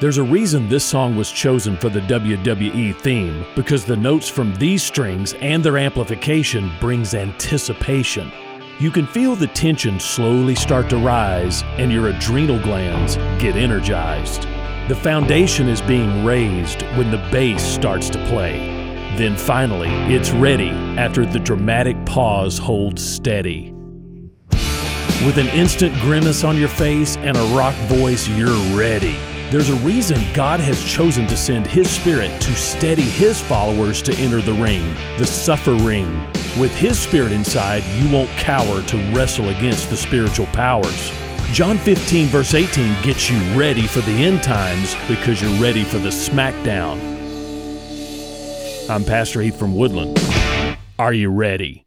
There's a reason this song was chosen for the WWE theme because the notes from these strings and their amplification brings anticipation. You can feel the tension slowly start to rise and your adrenal glands get energized. The foundation is being raised when the bass starts to play. Then finally, it's ready after the dramatic pause holds steady. With an instant grimace on your face and a rock voice, you're ready. There's a reason God has chosen to send His Spirit to steady His followers to enter the ring, the suffer ring. With His Spirit inside, you won't cower to wrestle against the spiritual powers. John 15, verse 18 gets you ready for the end times because you're ready for the smackdown. I'm Pastor Heath from Woodland. Are you ready?